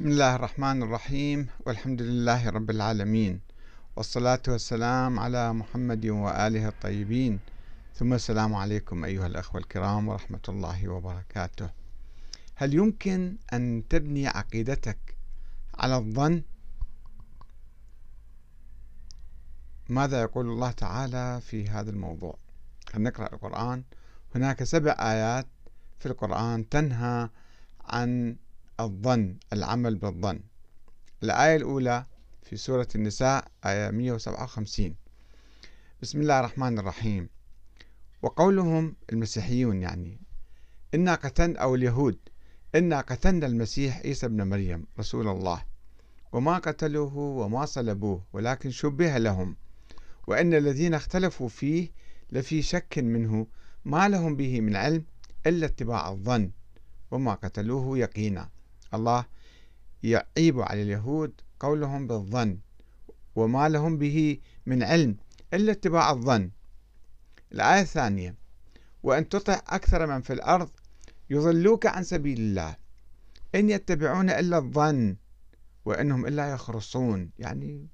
بسم الله الرحمن الرحيم والحمد لله رب العالمين والصلاة والسلام على محمد وآله الطيبين ثم السلام عليكم أيها الأخوة الكرام ورحمة الله وبركاته هل يمكن أن تبني عقيدتك على الظن؟ ماذا يقول الله تعالى في هذا الموضوع؟ خلينا نقرأ القرآن؟ هناك سبع آيات في القرآن تنهى عن الظن العمل بالظن. الآية الأولى في سورة النساء آية 157 بسم الله الرحمن الرحيم. وقولهم المسيحيون يعني إنا قتلنا أو اليهود إنا قتلنا المسيح عيسى ابن مريم رسول الله. وما قتلوه وما صلبوه ولكن شبه لهم. وإن الذين اختلفوا فيه لفي شك منه ما لهم به من علم إلا اتباع الظن. وما قتلوه يقينا. الله يعيب على اليهود قولهم بالظن وما لهم به من علم إلا اتباع الظن. الآية الثانية وأن تطع أكثر من في الأرض يضلوك عن سبيل الله. إن يتبعون إلا الظن وإنهم إلا يخرصون يعني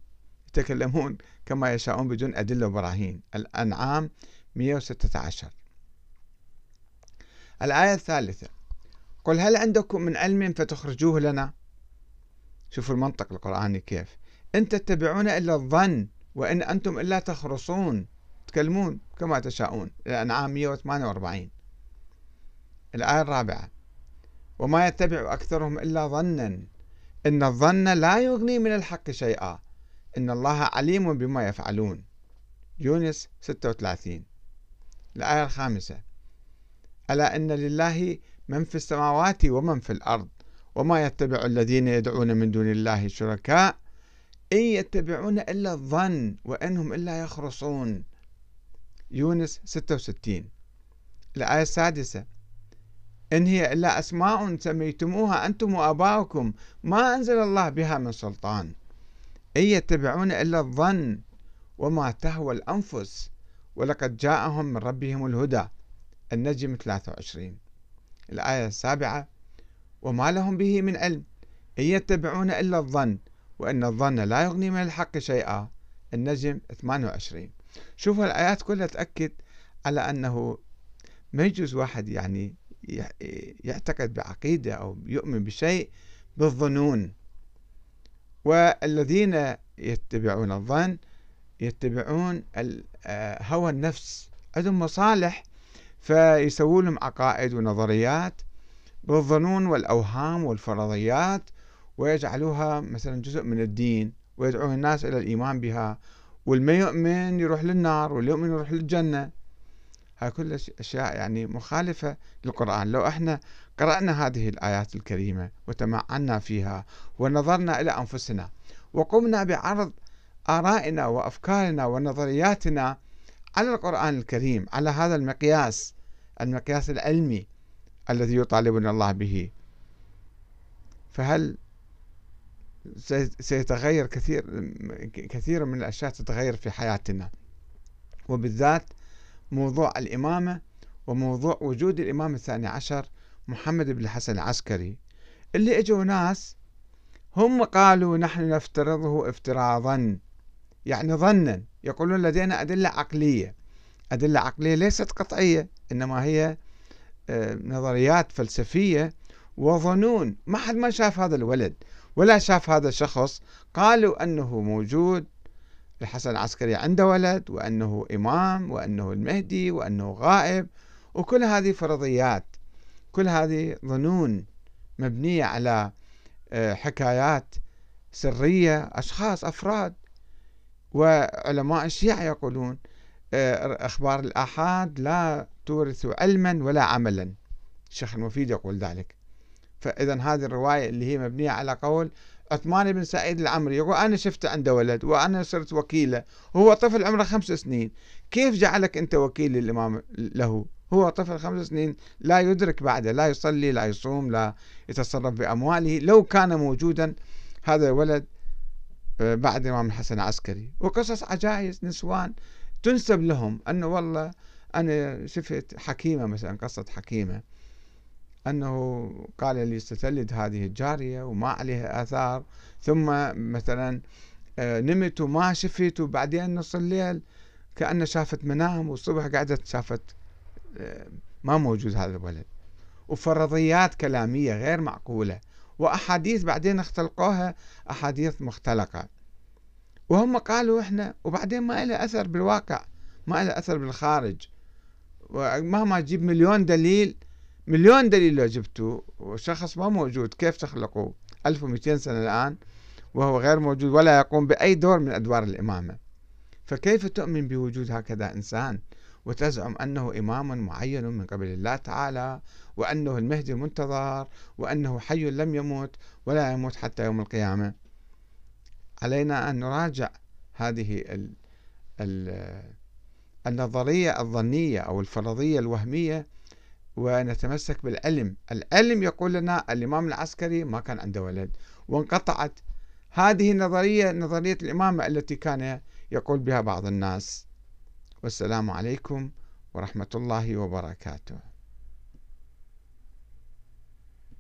يتكلمون كما يشاءون بدون أدلة وبراهين. الأنعام 116 الآية الثالثة قل هل عندكم من علم فتخرجوه لنا؟ شوفوا المنطق القرآني كيف. إن تتبعون إلا الظن وإن أنتم إلا تخرصون تكلمون كما تشاءون. الأنعام 148 الآية الرابعة. وما يتبع أكثرهم إلا ظنا. إن الظن لا يغني من الحق شيئا. إن الله عليم بما يفعلون. يونس 36 الآية الخامسة. ألا إن لله من في السماوات ومن في الأرض وما يتبع الذين يدعون من دون الله شركاء إن يتبعون إلا الظن وإنهم إلا يخرصون. يونس 66 الآية السادسة. إن هي إلا أسماء سميتموها أنتم وآباؤكم ما أنزل الله بها من سلطان. إن يتبعون إلا الظن وما تهوى الأنفس ولقد جاءهم من ربهم الهدى. النجم 23 الآية السابعة وما لهم به من علم إن يتبعون إلا الظن وأن الظن لا يغني من الحق شيئا. النجم 28 شوفوا الآيات كلها تأكد على أنه ما يجوز واحد يعني يعتقد بعقيدة أو يؤمن بشيء بالظنون. والذين يتبعون الظن يتبعون آه، هوى النفس عندهم مصالح فيسوون لهم عقائد ونظريات بالظنون والأوهام والفرضيات ويجعلوها مثلا جزء من الدين ويدعون الناس إلى الإيمان بها. والما يؤمن يروح للنار واللي يؤمن يروح للجنة. هاي كل أشياء يعني مخالفة للقرآن. لو إحنا قرأنا هذه الآيات الكريمة وتمعنا فيها ونظرنا إلى أنفسنا وقمنا بعرض آرائنا وأفكارنا ونظرياتنا على القرآن الكريم على هذا المقياس المقياس العلمي الذي يطالبنا الله به. فهل سيتغير كثير كثير من الأشياء تتغير في حياتنا. وبالذات موضوع الإمامة وموضوع وجود الإمام الثاني عشر محمد بن الحسن العسكري. اللي إجوا ناس هم قالوا نحن نفترضه افتراضا يعني ظنا يقولون لدينا أدلة عقلية. أدلة عقلية ليست قطعية إنما هي آه، نظريات فلسفية وظنون. ما حد ما شاف هذا الولد ولا شاف هذا الشخص قالوا أنه موجود الحسن العسكري عنده ولد وأنه إمام وأنه المهدي وأنه غائب وكل هذه فرضيات كل هذه ظنون مبنية على آه، حكايات سرية أشخاص أفراد وعلماء الشيعة يقولون أخبار الآحاد لا تورث علما ولا عملا. الشيخ المفيد يقول ذلك. فإذا هذه الرواية اللي هي مبنية على قول عثمان بن سعيد العمري يقول أنا شفت عنده ولد وأنا صرت وكيله هو طفل عمره خمس سنين. كيف جعلك أنت وكيل للإمام له؟ هو طفل خمس سنين لا يدرك بعده لا يصلي لا يصوم لا يتصرف بأمواله. لو كان موجودا هذا الولد آه، بعد الإمام الحسن العسكري. وقصص عجائز نسوان. تنسب لهم أنه والله أنا شفت حكيمة مثلا قصة حكيمة. أنه قال لي ستلد هذه الجارية وما عليها آثار. ثم مثلا آه، نمت وما شفت وبعدين نص الليل كأنه شافت منام والصبح قعدت شافت آه، ما موجود هذا الولد. وفرضيات كلامية غير معقولة. وأحاديث بعدين اختلقوها أحاديث مختلقة. وهم قالوا إحنا وبعدين ما له أثر بالواقع ما له أثر بالخارج. ومهما تجيب مليون دليل مليون دليل لو جبتوا وشخص ما موجود كيف تخلقوا 1200 سنة الآن وهو غير موجود ولا يقوم بأي دور من أدوار الإمامة. فكيف تؤمن بوجود هكذا إنسان؟ وتزعم أنه إمام معين من قبل الله تعالى وأنه المهدي المنتظر وأنه حي لم يمت ولا يموت حتى يوم القيامة. علينا أن نراجع هذه ال ال النظرية الظنية أو الفرضية الوهمية ونتمسك بالعلم. العلم يقول لنا الإمام العسكري ما كان عنده ولد. وانقطعت هذه النظرية نظرية الإمامة التي كان يقول بها بعض الناس. والسلام عليكم ورحمة الله وبركاته.